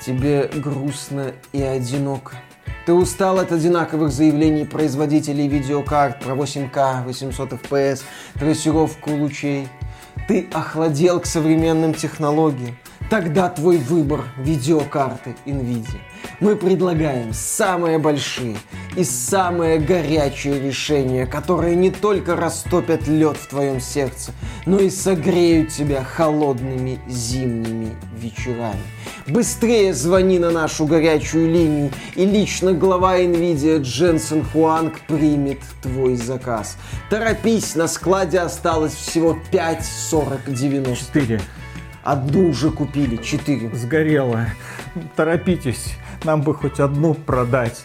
Тебе грустно и одиноко. Ты устал от одинаковых заявлений производителей видеокарт про 8К, 800 FPS, трассировку лучей. Ты охладел к современным технологиям. Тогда твой выбор – видеокарты NVIDIA. Мы предлагаем самые большие и самые горячие решения, которые не только растопят лед в твоем сердце, но и согреют тебя холодными зимними вечерами. Быстрее звони на нашу горячую линию, и лично глава NVIDIA Дженсен Хуанг примет твой заказ. Торопись, на складе осталось всего 5 40 90. 4. Одну уже купили, четыре. Сгорело. Торопитесь, нам бы хоть одну продать.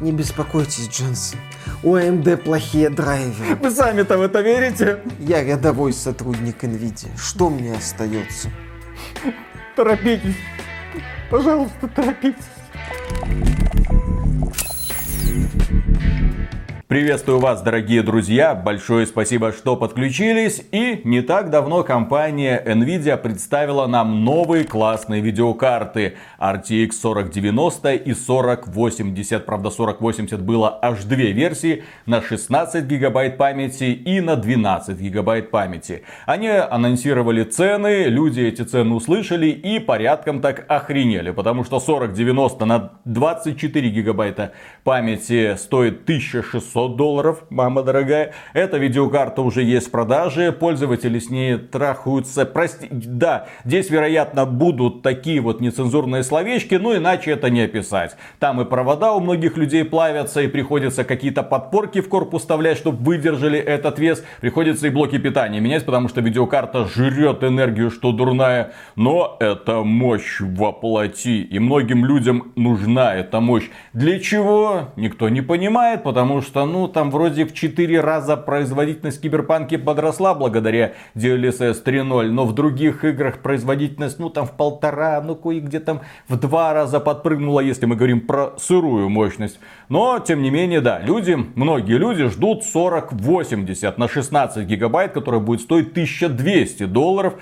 Не беспокойтесь, Дженсен. У AMD плохие драйверы. Вы сами-то в это верите? Я рядовой сотрудник NVIDIA. Что мне остается? Торопитесь. Пожалуйста, торопитесь. Приветствую вас, дорогие друзья! Большое спасибо, что подключились. И не так давно компания Nvidia представила нам новые классные видеокарты RTX 4090 и 4080. Правда, 4080 было аж две версии на 16 гигабайт памяти и на 12 гигабайт памяти. Они анонсировали цены, люди эти цены услышали и порядком так охренели, потому что 4090 на 24 гигабайта памяти стоит 1600 500 долларов, мама дорогая. Эта видеокарта уже есть в продаже, пользователи с ней трахаются. Прости, да, здесь, вероятно, будут такие вот нецензурные словечки, но иначе это не описать. Там и провода у многих людей плавятся, и приходится какие-то подпорки в корпус вставлять, чтобы выдержали этот вес. Приходится и блоки питания менять, потому что видеокарта жрет энергию, что дурная. Но это мощь воплоти. И многим людям нужна эта мощь. Для чего? Никто не понимает, потому что, ну, там вроде в 4 раза производительность киберпанки подросла благодаря DLSS 3.0, но в других играх производительность, ну, там в полтора, ну, кое-где там в два раза подпрыгнула, если мы говорим про сырую мощность. Но, тем не менее, да, люди, многие люди ждут 4080 на 16 гигабайт, которая будет стоить 1200 долларов.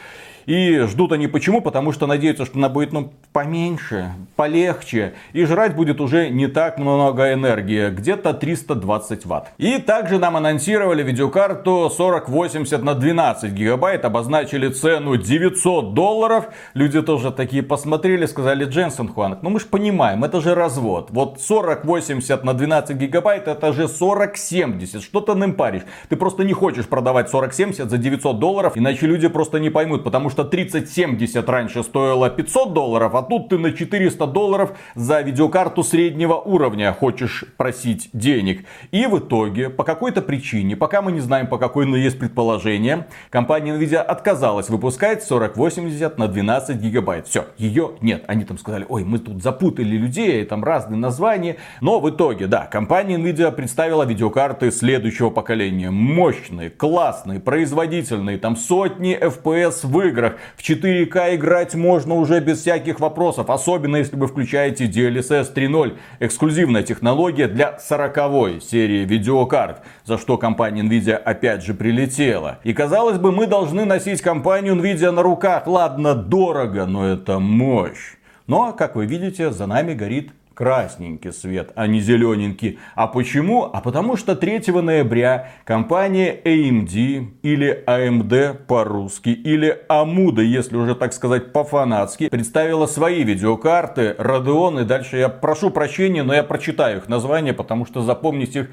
И ждут они почему? Потому что надеются, что она будет ну, поменьше, полегче. И жрать будет уже не так много энергии. Где-то 320 ватт. И также нам анонсировали видеокарту 4080 на 12 гигабайт. Обозначили цену 900 долларов. Люди тоже такие посмотрели, сказали, Дженсен Хуанг, ну мы же понимаем, это же развод. Вот 4080 на 12 гигабайт, это же 4070. Что ты нам паришь? Ты просто не хочешь продавать 4070 за 900 долларов, иначе люди просто не поймут. Потому что что 3070 раньше стоило 500 долларов, а тут ты на 400 долларов за видеокарту среднего уровня хочешь просить денег. И в итоге, по какой-то причине, пока мы не знаем по какой, но есть предположение, компания Nvidia отказалась выпускать 4080 на 12 гигабайт. Все, ее нет. Они там сказали, ой, мы тут запутали людей, там разные названия. Но в итоге, да, компания Nvidia представила видеокарты следующего поколения. Мощные, классные, производительные, там сотни FPS в играх играх. В 4К играть можно уже без всяких вопросов, особенно если вы включаете DLSS 3.0. Эксклюзивная технология для 40 серии видеокарт, за что компания Nvidia опять же прилетела. И казалось бы, мы должны носить компанию Nvidia на руках. Ладно, дорого, но это мощь. Но, как вы видите, за нами горит красненький свет, а не зелененький. А почему? А потому что 3 ноября компания AMD или AMD по-русски, или AMUDA, если уже так сказать по-фанатски, представила свои видеокарты Radeon. И дальше я прошу прощения, но я прочитаю их название, потому что запомнить их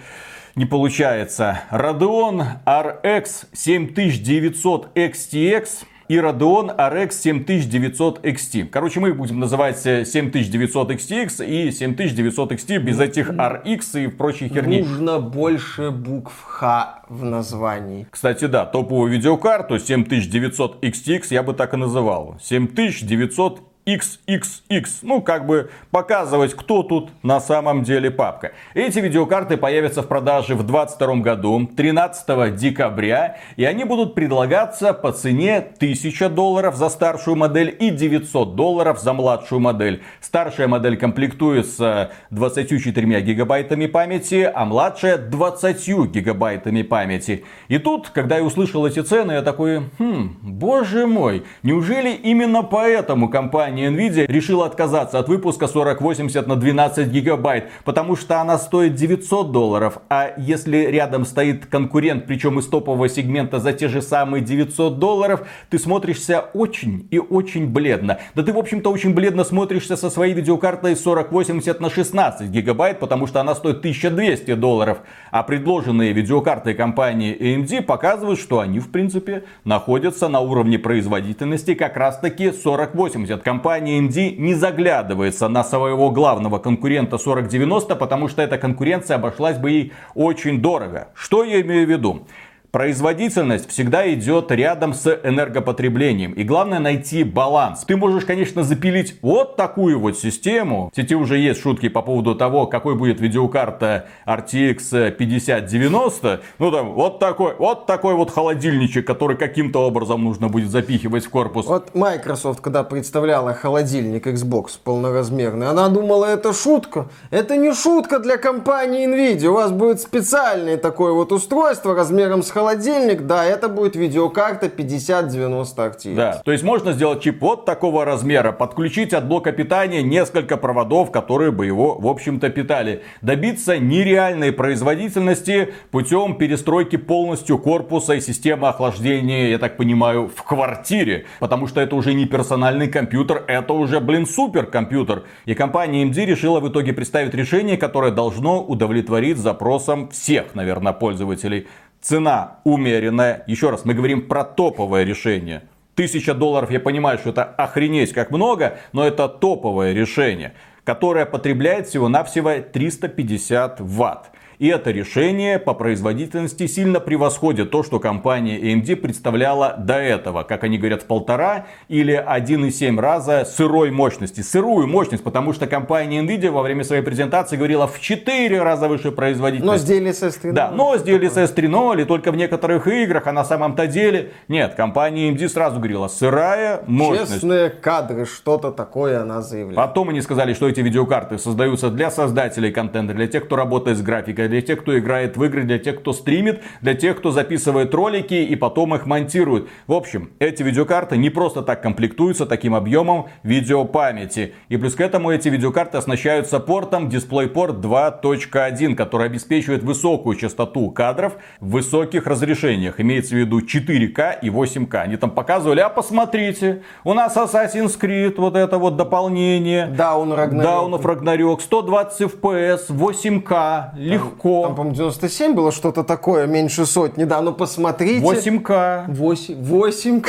не получается. Radeon RX 7900 XTX и Radeon RX 7900 XT. Короче, мы будем называть 7900 XTX и 7900 XT без этих RX и прочей херни. Нужно больше букв Х в названии. Кстати, да, топовую видеокарту 7900 XTX я бы так и называл. 7900 XXX. Ну, как бы показывать, кто тут на самом деле папка. Эти видеокарты появятся в продаже в 2022 году, 13 декабря. И они будут предлагаться по цене 1000 долларов за старшую модель и 900 долларов за младшую модель. Старшая модель комплектуется 24 гигабайтами памяти, а младшая 20 гигабайтами памяти. И тут, когда я услышал эти цены, я такой, хм, боже мой, неужели именно поэтому компания компания Nvidia решила отказаться от выпуска 4080 на 12 гигабайт, потому что она стоит 900 долларов, а если рядом стоит конкурент, причем из топового сегмента за те же самые 900 долларов, ты смотришься очень и очень бледно. Да ты, в общем-то, очень бледно смотришься со своей видеокартой 4080 на 16 гигабайт, потому что она стоит 1200 долларов. А предложенные видеокарты компании AMD показывают, что они, в принципе, находятся на уровне производительности как раз таки 4080. Компания AMD не заглядывается на своего главного конкурента 4090, потому что эта конкуренция обошлась бы ей очень дорого. Что я имею в виду? Производительность всегда идет рядом с энергопотреблением. И главное найти баланс. Ты можешь, конечно, запилить вот такую вот систему. В сети уже есть шутки по поводу того, какой будет видеокарта RTX 5090. Ну там, вот такой, вот такой вот холодильничек, который каким-то образом нужно будет запихивать в корпус. Вот Microsoft, когда представляла холодильник Xbox полноразмерный, она думала, это шутка. Это не шутка для компании Nvidia. У вас будет специальное такое вот устройство размером с холодильник, да, это будет видеокарта 5090 RTX. Да, то есть можно сделать чип вот такого размера, подключить от блока питания несколько проводов, которые бы его, в общем-то, питали. Добиться нереальной производительности путем перестройки полностью корпуса и системы охлаждения, я так понимаю, в квартире. Потому что это уже не персональный компьютер, это уже, блин, суперкомпьютер. И компания AMD решила в итоге представить решение, которое должно удовлетворить запросам всех, наверное, пользователей. Цена умеренная. Еще раз, мы говорим про топовое решение. Тысяча долларов, я понимаю, что это охренеть как много, но это топовое решение, которое потребляет всего-навсего 350 ватт. И это решение по производительности сильно превосходит то, что компания AMD представляла до этого. Как они говорят, в полтора или 1,7 раза сырой мощности. Сырую мощность, потому что компания Nvidia во время своей презентации говорила в 4 раза выше производительности. Но с DLSS 3.0. Да, но с DLSS 3.0 и только в некоторых играх, а на самом-то деле нет. Компания AMD сразу говорила, сырая мощность. Честные кадры, что-то такое она заявляет. Потом они сказали, что эти видеокарты создаются для создателей контента, для тех, кто работает с графикой, для тех, кто играет в игры, для тех, кто стримит, для тех, кто записывает ролики и потом их монтирует. В общем, эти видеокарты не просто так комплектуются таким объемом видеопамяти. И плюс к этому эти видеокарты оснащаются портом DisplayPort 2.1, который обеспечивает высокую частоту кадров в высоких разрешениях. Имеется в виду 4К и 8К. Они там показывали, а посмотрите, у нас Assassin's Creed, вот это вот дополнение. Ragnarok. Down of Ragnarok, 120 FPS, 8К, легко. Там, по-моему, 97 было что-то такое, меньше сотни. Да, ну посмотрите. 8К. 8, 8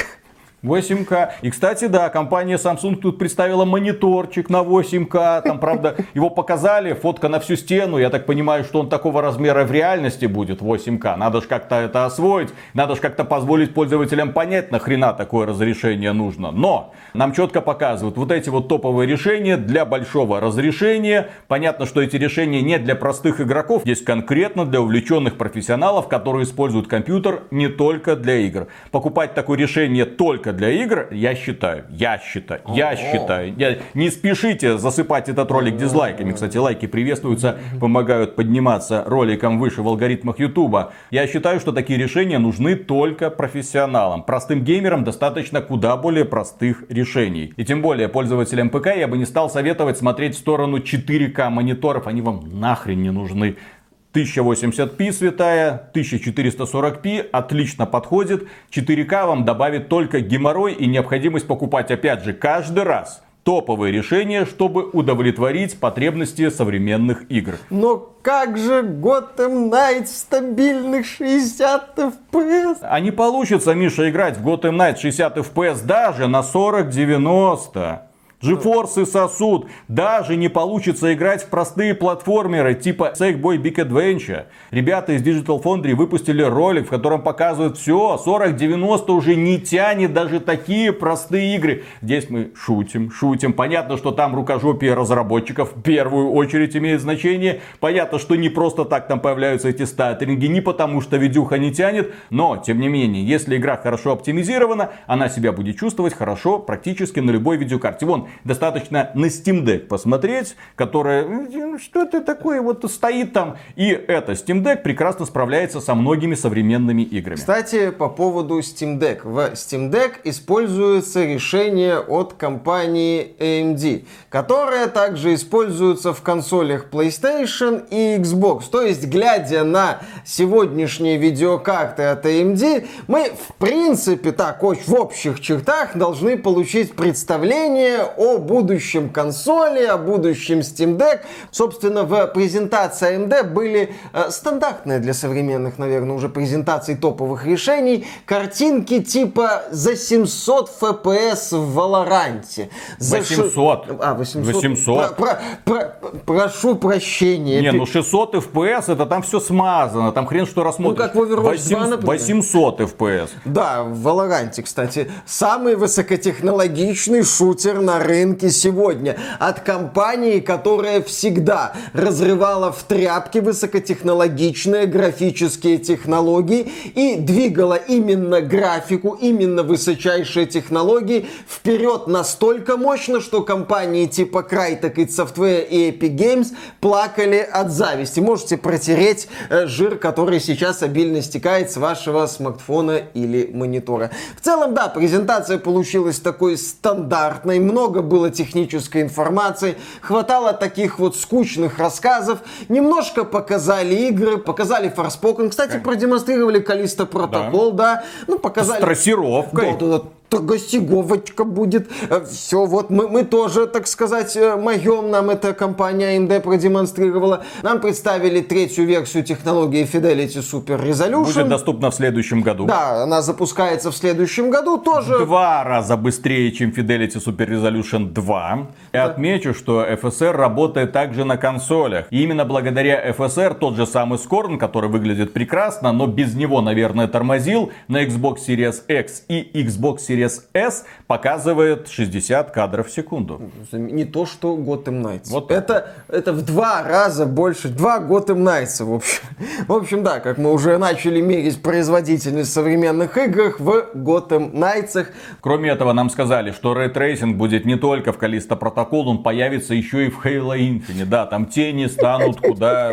8К. И, кстати, да, компания Samsung тут представила мониторчик на 8К. Там, правда, его показали, фотка на всю стену. Я так понимаю, что он такого размера в реальности будет 8К. Надо же как-то это освоить. Надо же как-то позволить пользователям понять, нахрена такое разрешение нужно. Но нам четко показывают вот эти вот топовые решения для большого разрешения. Понятно, что эти решения не для простых игроков. Есть конкретно для увлеченных профессионалов, которые используют компьютер не только для игр. Покупать такое решение только для игр, я считаю, я считаю, я считаю. Я, не спешите засыпать этот ролик дизлайками. Кстати, лайки приветствуются, помогают подниматься роликам выше в алгоритмах Ютуба. Я считаю, что такие решения нужны только профессионалам. Простым геймерам достаточно куда более простых решений. И тем более пользователям ПК я бы не стал советовать смотреть в сторону 4К мониторов. Они вам нахрен не нужны. 1080p святая, 1440p отлично подходит. 4К вам добавит только геморрой и необходимость покупать опять же каждый раз топовые решения, чтобы удовлетворить потребности современных игр. Но как же Gotham Knights стабильных 60 FPS? А не получится, Миша, играть в Gotham Knights 60 FPS даже на 4090. GeForce сосуд. Даже не получится играть в простые платформеры типа Sackboy Big Adventure. Ребята из Digital Foundry выпустили ролик, в котором показывают все. 4090 уже не тянет даже такие простые игры. Здесь мы шутим, шутим. Понятно, что там рукожопие разработчиков в первую очередь имеет значение. Понятно, что не просто так там появляются эти статеринги, не потому что видюха не тянет. Но, тем не менее, если игра хорошо оптимизирована, она себя будет чувствовать хорошо практически на любой видеокарте. Вон, Достаточно на Steam Deck посмотреть, которая, ну, что это такое, вот стоит там. И это Steam Deck прекрасно справляется со многими современными играми. Кстати, по поводу Steam Deck. В Steam Deck используется решение от компании AMD, которое также используется в консолях PlayStation и Xbox. То есть, глядя на сегодняшние видеокарты от AMD, мы в принципе так, в общих чертах должны получить представление о будущем консоли, о будущем Steam Deck. Собственно, в презентации AMD были э, стандартные для современных, наверное, уже презентаций топовых решений картинки типа за 700 FPS в Valorant. За 800. Ш... А, 800. 800. Про, про, про, прошу прощения. Не, ну 600 FPS, это там все смазано, там хрен что рассмотришь. Ну, как в Overwatch 2, например. 800 FPS. Да, в Valorant, кстати, самый высокотехнологичный шутер на рынке сегодня. От компании, которая всегда разрывала в тряпки высокотехнологичные графические технологии и двигала именно графику, именно высочайшие технологии вперед настолько мощно, что компании типа Crytek, id Software и Epic Games плакали от зависти. Можете протереть э, жир, который сейчас обильно стекает с вашего смартфона или монитора. В целом, да, презентация получилась такой стандартной, много было технической информации, хватало таких вот скучных рассказов, немножко показали игры, показали Forspoken, кстати, продемонстрировали Калиста Протокол, да. да, ну, показали... С трассировкой. Да, да, да, гостеговочка будет. Э, Все, вот мы, мы тоже, так сказать, э, моем нам эта компания AMD продемонстрировала. Нам представили третью версию технологии Fidelity Super Resolution. Будет доступна в следующем году. Да, она запускается в следующем году тоже. Два раза быстрее, чем Fidelity Super Resolution 2. Я отмечу, что FSR работает также на консолях. И именно благодаря FSR тот же самый Scorn, который выглядит прекрасно, но без него, наверное, тормозил на Xbox Series X и Xbox Series Series S показывает 60 кадров в секунду. Не то, что Gotham Knights. Вот это, это в два раза больше. Два Gotham Knights, в общем. В общем, да, как мы уже начали мерить производительность в современных играх в Gotham Knights. Кроме этого, нам сказали, что ray tracing будет не только в Callisto Protocol, он появится еще и в Halo Infinite. Да, там тени станут куда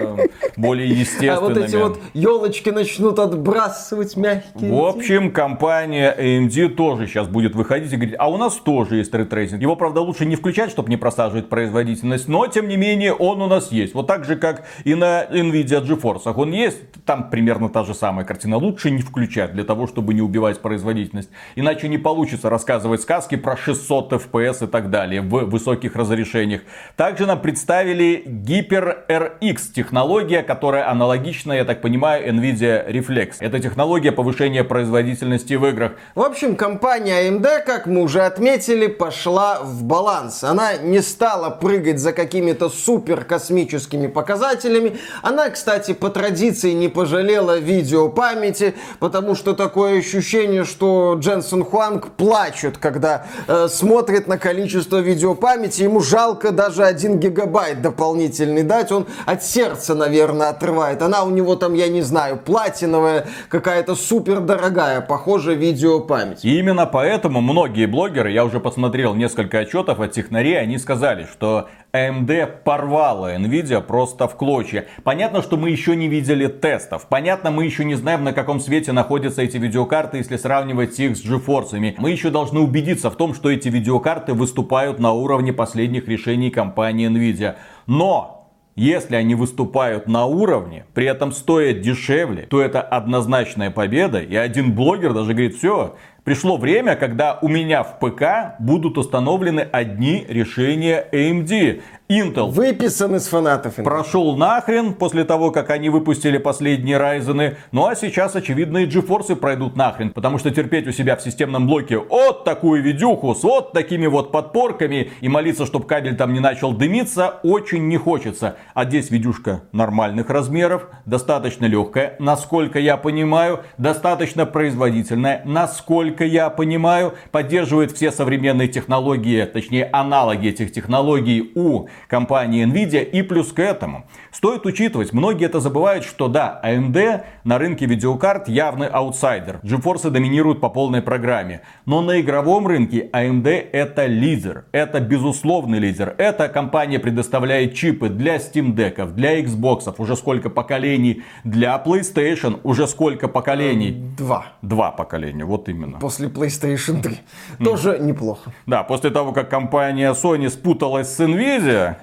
более естественными. А вот эти вот елочки начнут отбрасывать мягкие. В общем, компания AMD тоже сейчас будет выходить и говорить, а у нас тоже есть ray tracing. Его, правда, лучше не включать, чтобы не просаживать производительность, но, тем не менее, он у нас есть. Вот так же, как и на Nvidia GeForce. Он есть, там примерно та же самая картина. Лучше не включать, для того, чтобы не убивать производительность. Иначе не получится рассказывать сказки про 600 FPS и так далее в высоких разрешениях. Также нам представили HyperRX, технология, которая аналогична, я так понимаю, Nvidia Reflex. Это технология повышения производительности в играх. В общем, компания AMD, как мы уже отметили, пошла в баланс. Она не стала прыгать за какими-то супер космическими показателями. Она, кстати, по традиции не пожалела видеопамяти, потому что такое ощущение, что Дженсен Хуанг плачет, когда э, смотрит на количество видеопамяти. Ему жалко даже 1 гигабайт дополнительный дать. Он от сердца, наверное, отрывает. Она у него там, я не знаю, платиновая, какая-то супер дорогая, похоже, видеопамять. И именно поэтому многие блогеры, я уже посмотрел несколько отчетов от технарей, они сказали, что AMD порвала Nvidia просто в клочья. Понятно, что мы еще не видели тестов. Понятно, мы еще не знаем, на каком свете находятся эти видеокарты, если сравнивать их с GeForce. Мы еще должны убедиться в том, что эти видеокарты выступают на уровне последних решений компании Nvidia. Но если они выступают на уровне, при этом стоят дешевле, то это однозначная победа. И один блогер даже говорит, все, Пришло время, когда у меня в ПК будут установлены одни решения AMD. Intel выписан из фанатов. Прошел нахрен после того, как они выпустили последние Ryzen. Ну а сейчас, очевидно, и GeForce пройдут нахрен. Потому что терпеть у себя в системном блоке вот такую видюху с вот такими вот подпорками и молиться, чтобы кабель там не начал дымиться, очень не хочется. А здесь видюшка нормальных размеров, достаточно легкая, насколько я понимаю, достаточно производительная, насколько насколько я понимаю, поддерживает все современные технологии, точнее аналоги этих технологий у компании Nvidia. И плюс к этому, стоит учитывать, многие это забывают, что да, AMD на рынке видеокарт явный аутсайдер. GeForce доминируют по полной программе. Но на игровом рынке AMD это лидер. Это безусловный лидер. Эта компания предоставляет чипы для Steam Deck, для Xbox, уже сколько поколений, для PlayStation уже сколько поколений. Два. Два поколения, вот именно. После PlayStation 3. Тоже неплохо. Да, после того, как компания Sony спуталась с Nvidia,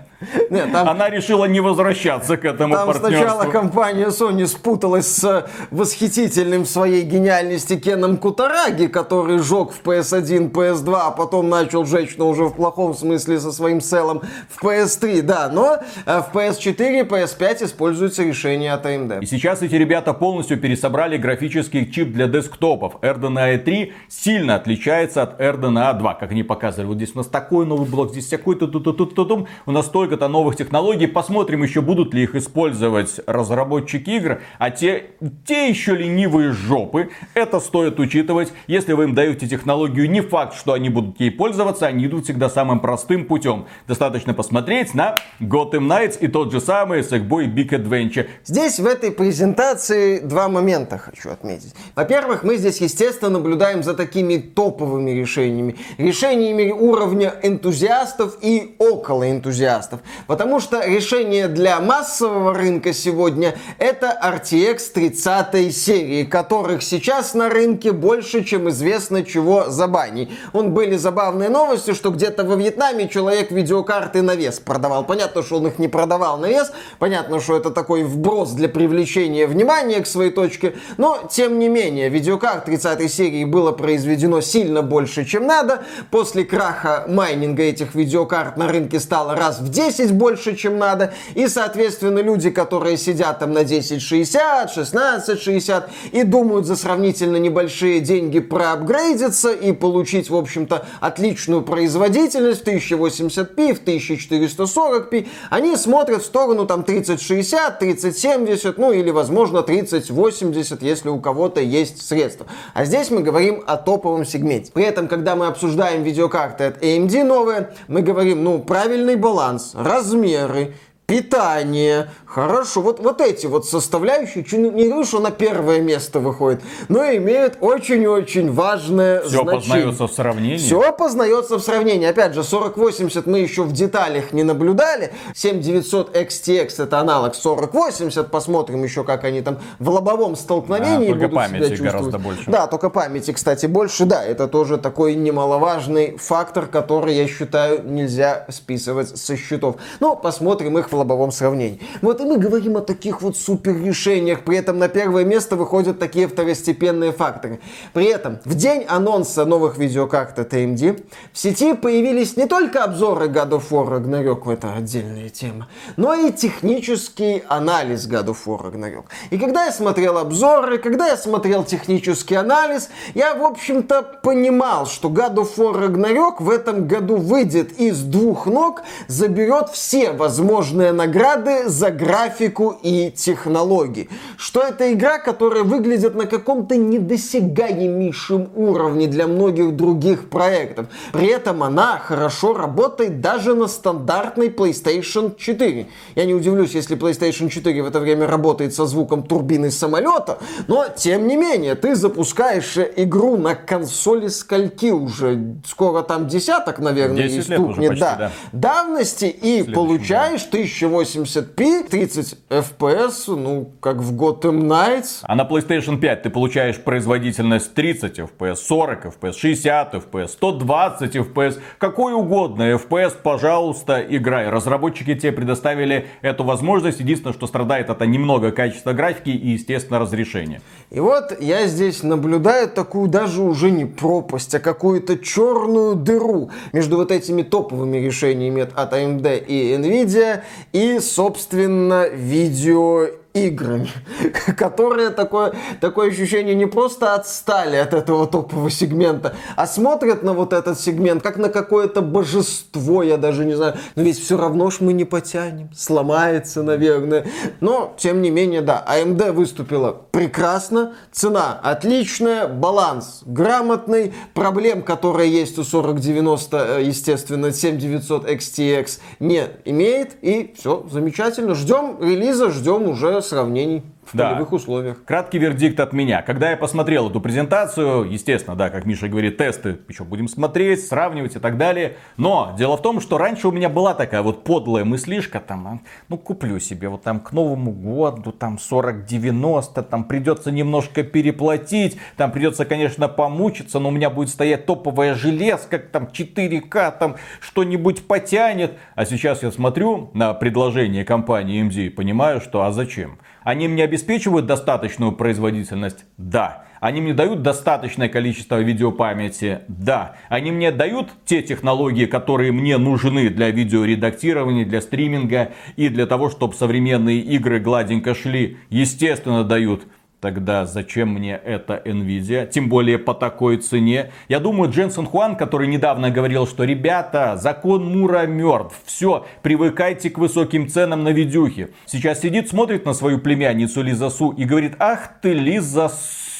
нет, там, Она решила не возвращаться к этому там партнерству. сначала компания Sony спуталась с восхитительным в своей гениальности Кеном Кутараги, который жег в PS1, PS2, а потом начал жечь, но уже в плохом смысле со своим селом в PS3, да. Но э, в PS4 PS5 используется решение от AMD. И сейчас эти ребята полностью пересобрали графический чип для десктопов. RDNA 3 сильно отличается от RDNA 2, как они показывали. Вот здесь у нас такой новый блок, здесь такой-то, тут тут тут тут У нас столько сколько-то новых технологий. Посмотрим еще, будут ли их использовать разработчики игр. А те, те еще ленивые жопы. Это стоит учитывать. Если вы им даете технологию, не факт, что они будут ей пользоваться. Они идут всегда самым простым путем. Достаточно посмотреть на Gotham Knights и тот же самый Sackboy Big Adventure. Здесь в этой презентации два момента хочу отметить. Во-первых, мы здесь, естественно, наблюдаем за такими топовыми решениями. Решениями уровня энтузиастов и около энтузиастов. Потому что решение для массового рынка сегодня это RTX 30 серии, которых сейчас на рынке больше, чем известно чего забаней. Он были забавные новости, что где-то во Вьетнаме человек видеокарты на вес продавал. Понятно, что он их не продавал на вес, понятно, что это такой вброс для привлечения внимания к своей точке, но тем не менее, видеокарт 30 серии было произведено сильно больше, чем надо. После краха майнинга этих видеокарт на рынке стало раз в 10 10 больше, чем надо. И, соответственно, люди, которые сидят там на 1060, 1660 и думают за сравнительно небольшие деньги проапгрейдиться и получить, в общем-то, отличную производительность в 1080p, в 1440p, они смотрят в сторону там 3060, 3070, ну или, возможно, 3080, если у кого-то есть средства. А здесь мы говорим о топовом сегменте. При этом, когда мы обсуждаем видеокарты от AMD новые, мы говорим, ну, правильный баланс, размеры, питание, хорошо, вот, вот эти вот составляющие, не говорю, что на первое место выходит, но имеют очень-очень важное Все значение. познается в сравнении. Все познается в сравнении. Опять же, 4080 мы еще в деталях не наблюдали. 7900 XTX это аналог 4080. Посмотрим еще, как они там в лобовом столкновении а, только будут памяти себя чувствовать. гораздо больше. Да, только памяти, кстати, больше. Да, это тоже такой немаловажный фактор, который, я считаю, нельзя списывать со счетов. Но посмотрим их в лобовом сравнении. Вот и мы говорим о таких вот супер решениях, при этом на первое место выходят такие второстепенные факторы. При этом в день анонса новых видеокарт от AMD в сети появились не только обзоры God of War Ragnarok, это отдельная тема, но и технический анализ God of War Ragnarok. И когда я смотрел обзоры, когда я смотрел технический анализ, я, в общем-то, понимал, что God of War Ragnarok в этом году выйдет из двух ног, заберет все возможные награды за графику и технологии. Что это игра, которая выглядит на каком-то недосягаемейшем уровне для многих других проектов. При этом она хорошо работает даже на стандартной PlayStation 4. Я не удивлюсь, если PlayStation 4 в это время работает со звуком турбины самолета, но тем не менее, ты запускаешь игру на консоли скольки уже, скоро там десяток, наверное, 10 есть лет уже почти, да, да. давности и получаешь 1080p, 30 FPS, ну, как в Gotham Knights. А на PlayStation 5 ты получаешь производительность 30 FPS, 40 FPS, 60 FPS, 120 FPS, какой угодно FPS, пожалуйста, играй. Разработчики тебе предоставили эту возможность. Единственное, что страдает это немного качество графики и, естественно, разрешение. И вот я здесь наблюдаю такую даже уже не пропасть, а какую-то черную дыру между вот этими топовыми решениями от AMD и Nvidia и, собственно, видео играми, которые такое, такое ощущение не просто отстали от этого топового сегмента, а смотрят на вот этот сегмент как на какое-то божество, я даже не знаю. Но ведь все равно ж мы не потянем, сломается, наверное. Но, тем не менее, да, AMD выступила прекрасно, цена отличная, баланс грамотный, проблем, которые есть у 4090, э, естественно, 7900 XTX не имеет, и все замечательно. Ждем релиза, ждем уже сравнений в Да. полевых условиях. Краткий вердикт от меня. Когда я посмотрел эту презентацию, естественно, да, как Миша говорит, тесты еще будем смотреть, сравнивать и так далее. Но дело в том, что раньше у меня была такая вот подлая мыслишка, там, а, ну, куплю себе вот там к Новому году, там, 40-90, там, придется немножко переплатить, там, придется, конечно, помучиться, но у меня будет стоять топовая железка, там, 4К, там, что-нибудь потянет. А сейчас я смотрю на предложение компании AMD и понимаю, что, а зачем? Они мне обеспечивают достаточную производительность? Да. Они мне дают достаточное количество видеопамяти? Да. Они мне дают те технологии, которые мне нужны для видеоредактирования, для стриминга и для того, чтобы современные игры гладенько шли? Естественно, дают. Тогда зачем мне это Nvidia? Тем более по такой цене. Я думаю, Дженсен Хуан, который недавно говорил, что ребята, закон Мура мертв. Все, привыкайте к высоким ценам на видюхи. Сейчас сидит, смотрит на свою племянницу Лиза Су и говорит, ах ты Лиза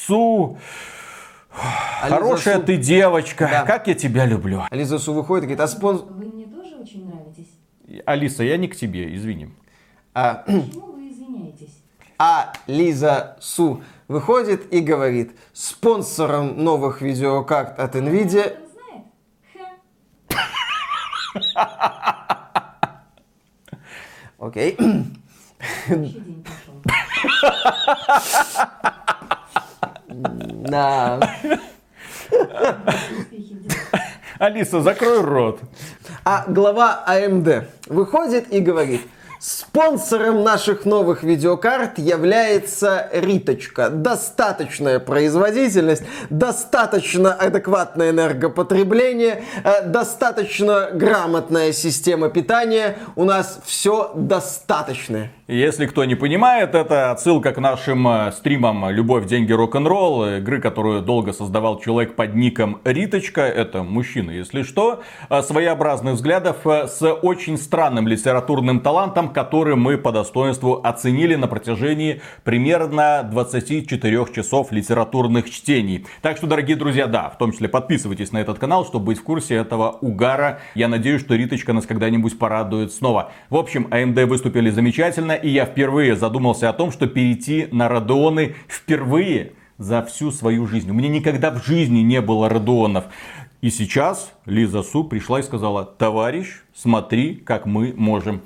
Су, А хорошая Лиза Су- ты девочка, Да. как я тебя люблю. А Лиза Су выходит и говорит, а спон... Вы мне тоже очень нравитесь. Алиса, я не к тебе, извини. А, Почему вы извиняетесь? А Лиза Су выходит и говорит, спонсором новых видеокарт от Nvidia Окей. Да. Алиса, закрой рот. А глава AMD выходит и говорит, спонсором наших новых видеокарт является Риточка. Достаточная производительность, достаточно адекватное энергопотребление, э, достаточно грамотная система питания. У нас все достаточное. Если кто не понимает, это отсылка к нашим э, стримам «Любовь, деньги, рок-н-ролл», игры, которую долго создавал человек под ником Риточка, это мужчина, если что, э, своеобразных взглядов э, с очень странным литературным талантом, который мы по достоинству оценили на протяжении примерно 24 часов литературных чтений. Так что, дорогие друзья, да, в том числе подписывайтесь на этот канал, чтобы быть в курсе этого угара. Я надеюсь, что Риточка нас когда-нибудь порадует снова. В общем, AMD выступили замечательно, и я впервые задумался о том, что перейти на Родеоны впервые за всю свою жизнь. У меня никогда в жизни не было Родеонов. И сейчас Лиза Су пришла и сказала, товарищ, смотри, как мы можем.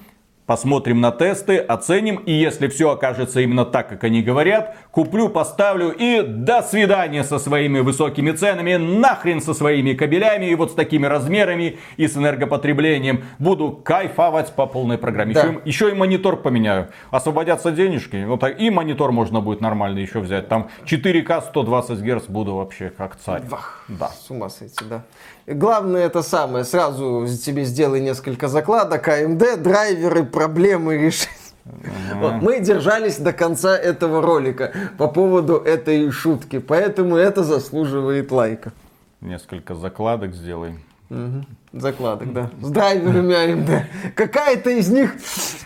Посмотрим на тесты, оценим, и если все окажется именно так, как они говорят, куплю, поставлю и до свидания со своими высокими ценами, нахрен со своими кабелями и вот с такими размерами и с энергопотреблением. Буду кайфовать по полной программе. Да. Еще, и- еще и монитор поменяю. Освободятся денежки, вот так, и монитор можно будет нормально еще взять. Там 4К 120 Гц буду вообще как царь. Вах, Да. С ума сойти, да. Главное это самое, сразу тебе сделай несколько закладок, AMD, драйверы, проблемы решить. Вот, мы держались до конца этого ролика по поводу этой шутки, поэтому это заслуживает лайка. Несколько закладок сделай. Закладок, да. С драйверами AMD. Какая-то из них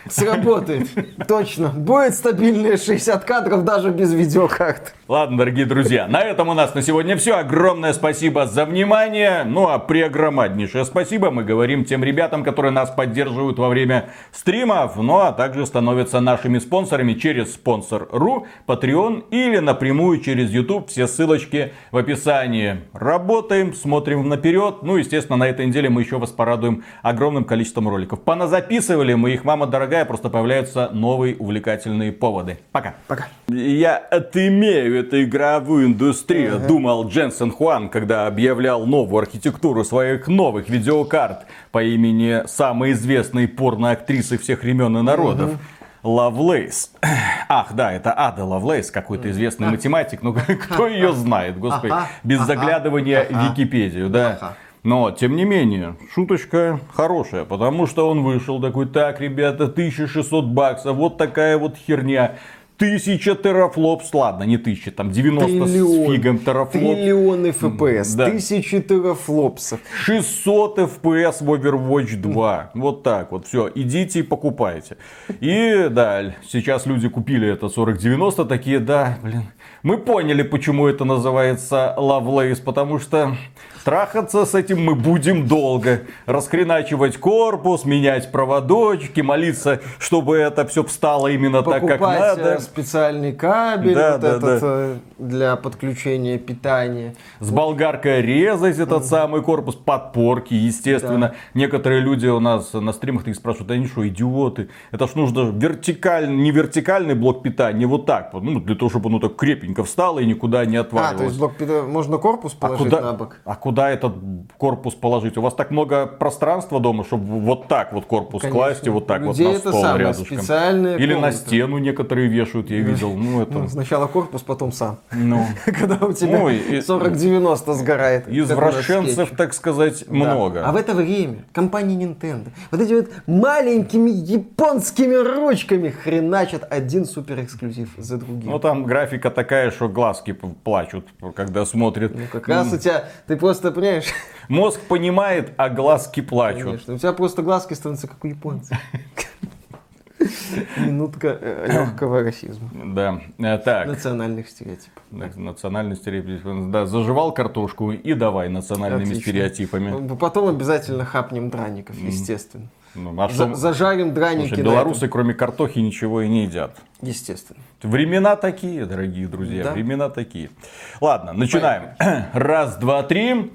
сработает. Точно. Будет стабильные 60 кадров даже без видеокарт. Ладно, дорогие друзья, на этом у нас на сегодня все. Огромное спасибо за внимание. Ну а преогромаднейшее спасибо мы говорим тем ребятам, которые нас поддерживают во время стримов, ну а также становятся нашими спонсорами через спонсор.ру, Patreon или напрямую через YouTube. Все ссылочки в описании. Работаем, смотрим наперед. Ну, естественно, на этой неделе мы еще вас порадуем огромным количеством роликов. Поназаписывали мы их, мама дорогая, просто появляются новые увлекательные поводы. Пока. Пока. Я отымею эту игровую индустрию, думал Дженсен Хуан, когда объявлял новую архитектуру своих новых видеокарт по имени самой известной порно-актрисы всех времен и народов. Лавлейс. Ах, да, это Ада Лавлейс, какой-то известный математик, но кто ее знает, господи, Ага, без ага, заглядывания в ага. Википедию, да. Но, тем не менее, шуточка хорошая, потому что он вышел такой, так, ребята, 1600 баксов, вот такая вот херня. Тысяча терафлопс, ладно, не тысяча, там 90 с Триллион. фигом терафлоп. Триллионы FPS, да. тысячи терафлопсов. 600 FPS в Overwatch 2. Вот так вот, все, идите и покупайте. И да, сейчас люди купили это 4090, такие, да, блин, мы поняли, почему это называется Lovelace, потому что трахаться с этим мы будем долго. Раскреначивать корпус, менять проводочки, молиться, чтобы это все встало именно так, как Покупать э, надо. специальный кабель Да, вот да, этот, э, для подключения питания. С болгаркой резать этот самый корпус, подпорки, естественно. Некоторые люди у нас на стримах такие спрашивают, они что, идиоты? Это ж нужно вертикальный, не вертикальный блок питания, вот так вот, ну, для того, чтобы оно так крепенько встало и никуда не А, то есть блок питания- можно корпус А положить куда, на бок? а куда этот корпус положить? У вас так много пространства дома, чтобы вот так вот корпус Конечно. класть и вот так У вот людей на стол самое, рядышком. специальные Или на комнаты. стену некоторые вешают, я видел. Ну, это... Ну, сначала корпус, потом сам. Ну, Когда у тебя Ой, и- 40-90 сгорает. как у нас извращенцев, так сказать, Да. много. А в это время компания Nintendo вот эти вот маленькими японскими ручками хреначат один супер эксклюзив за другим. Ну там графика такая, что глазки плачут, когда смотрят. Ну, как раз у тебя, ты просто понимаешь, Мозг понимает, а глазки плачут. конечно, у тебя просто глазки становятся как у японцев. Минутка легкого расизма. Да. Э, Так. Национальных стереотипов. Так, Национальный стереотип. Да, заживал картошку и давай национальными Отлично. стереотипами. Потом обязательно хапнем драников, естественно. Ну, а За- что- Зажарим драники Слушай, белорусы, кроме картохи, ничего и не едят. Естественно. Времена такие, дорогие друзья, Да. времена такие. Ладно, начинаем. Раз, два, три.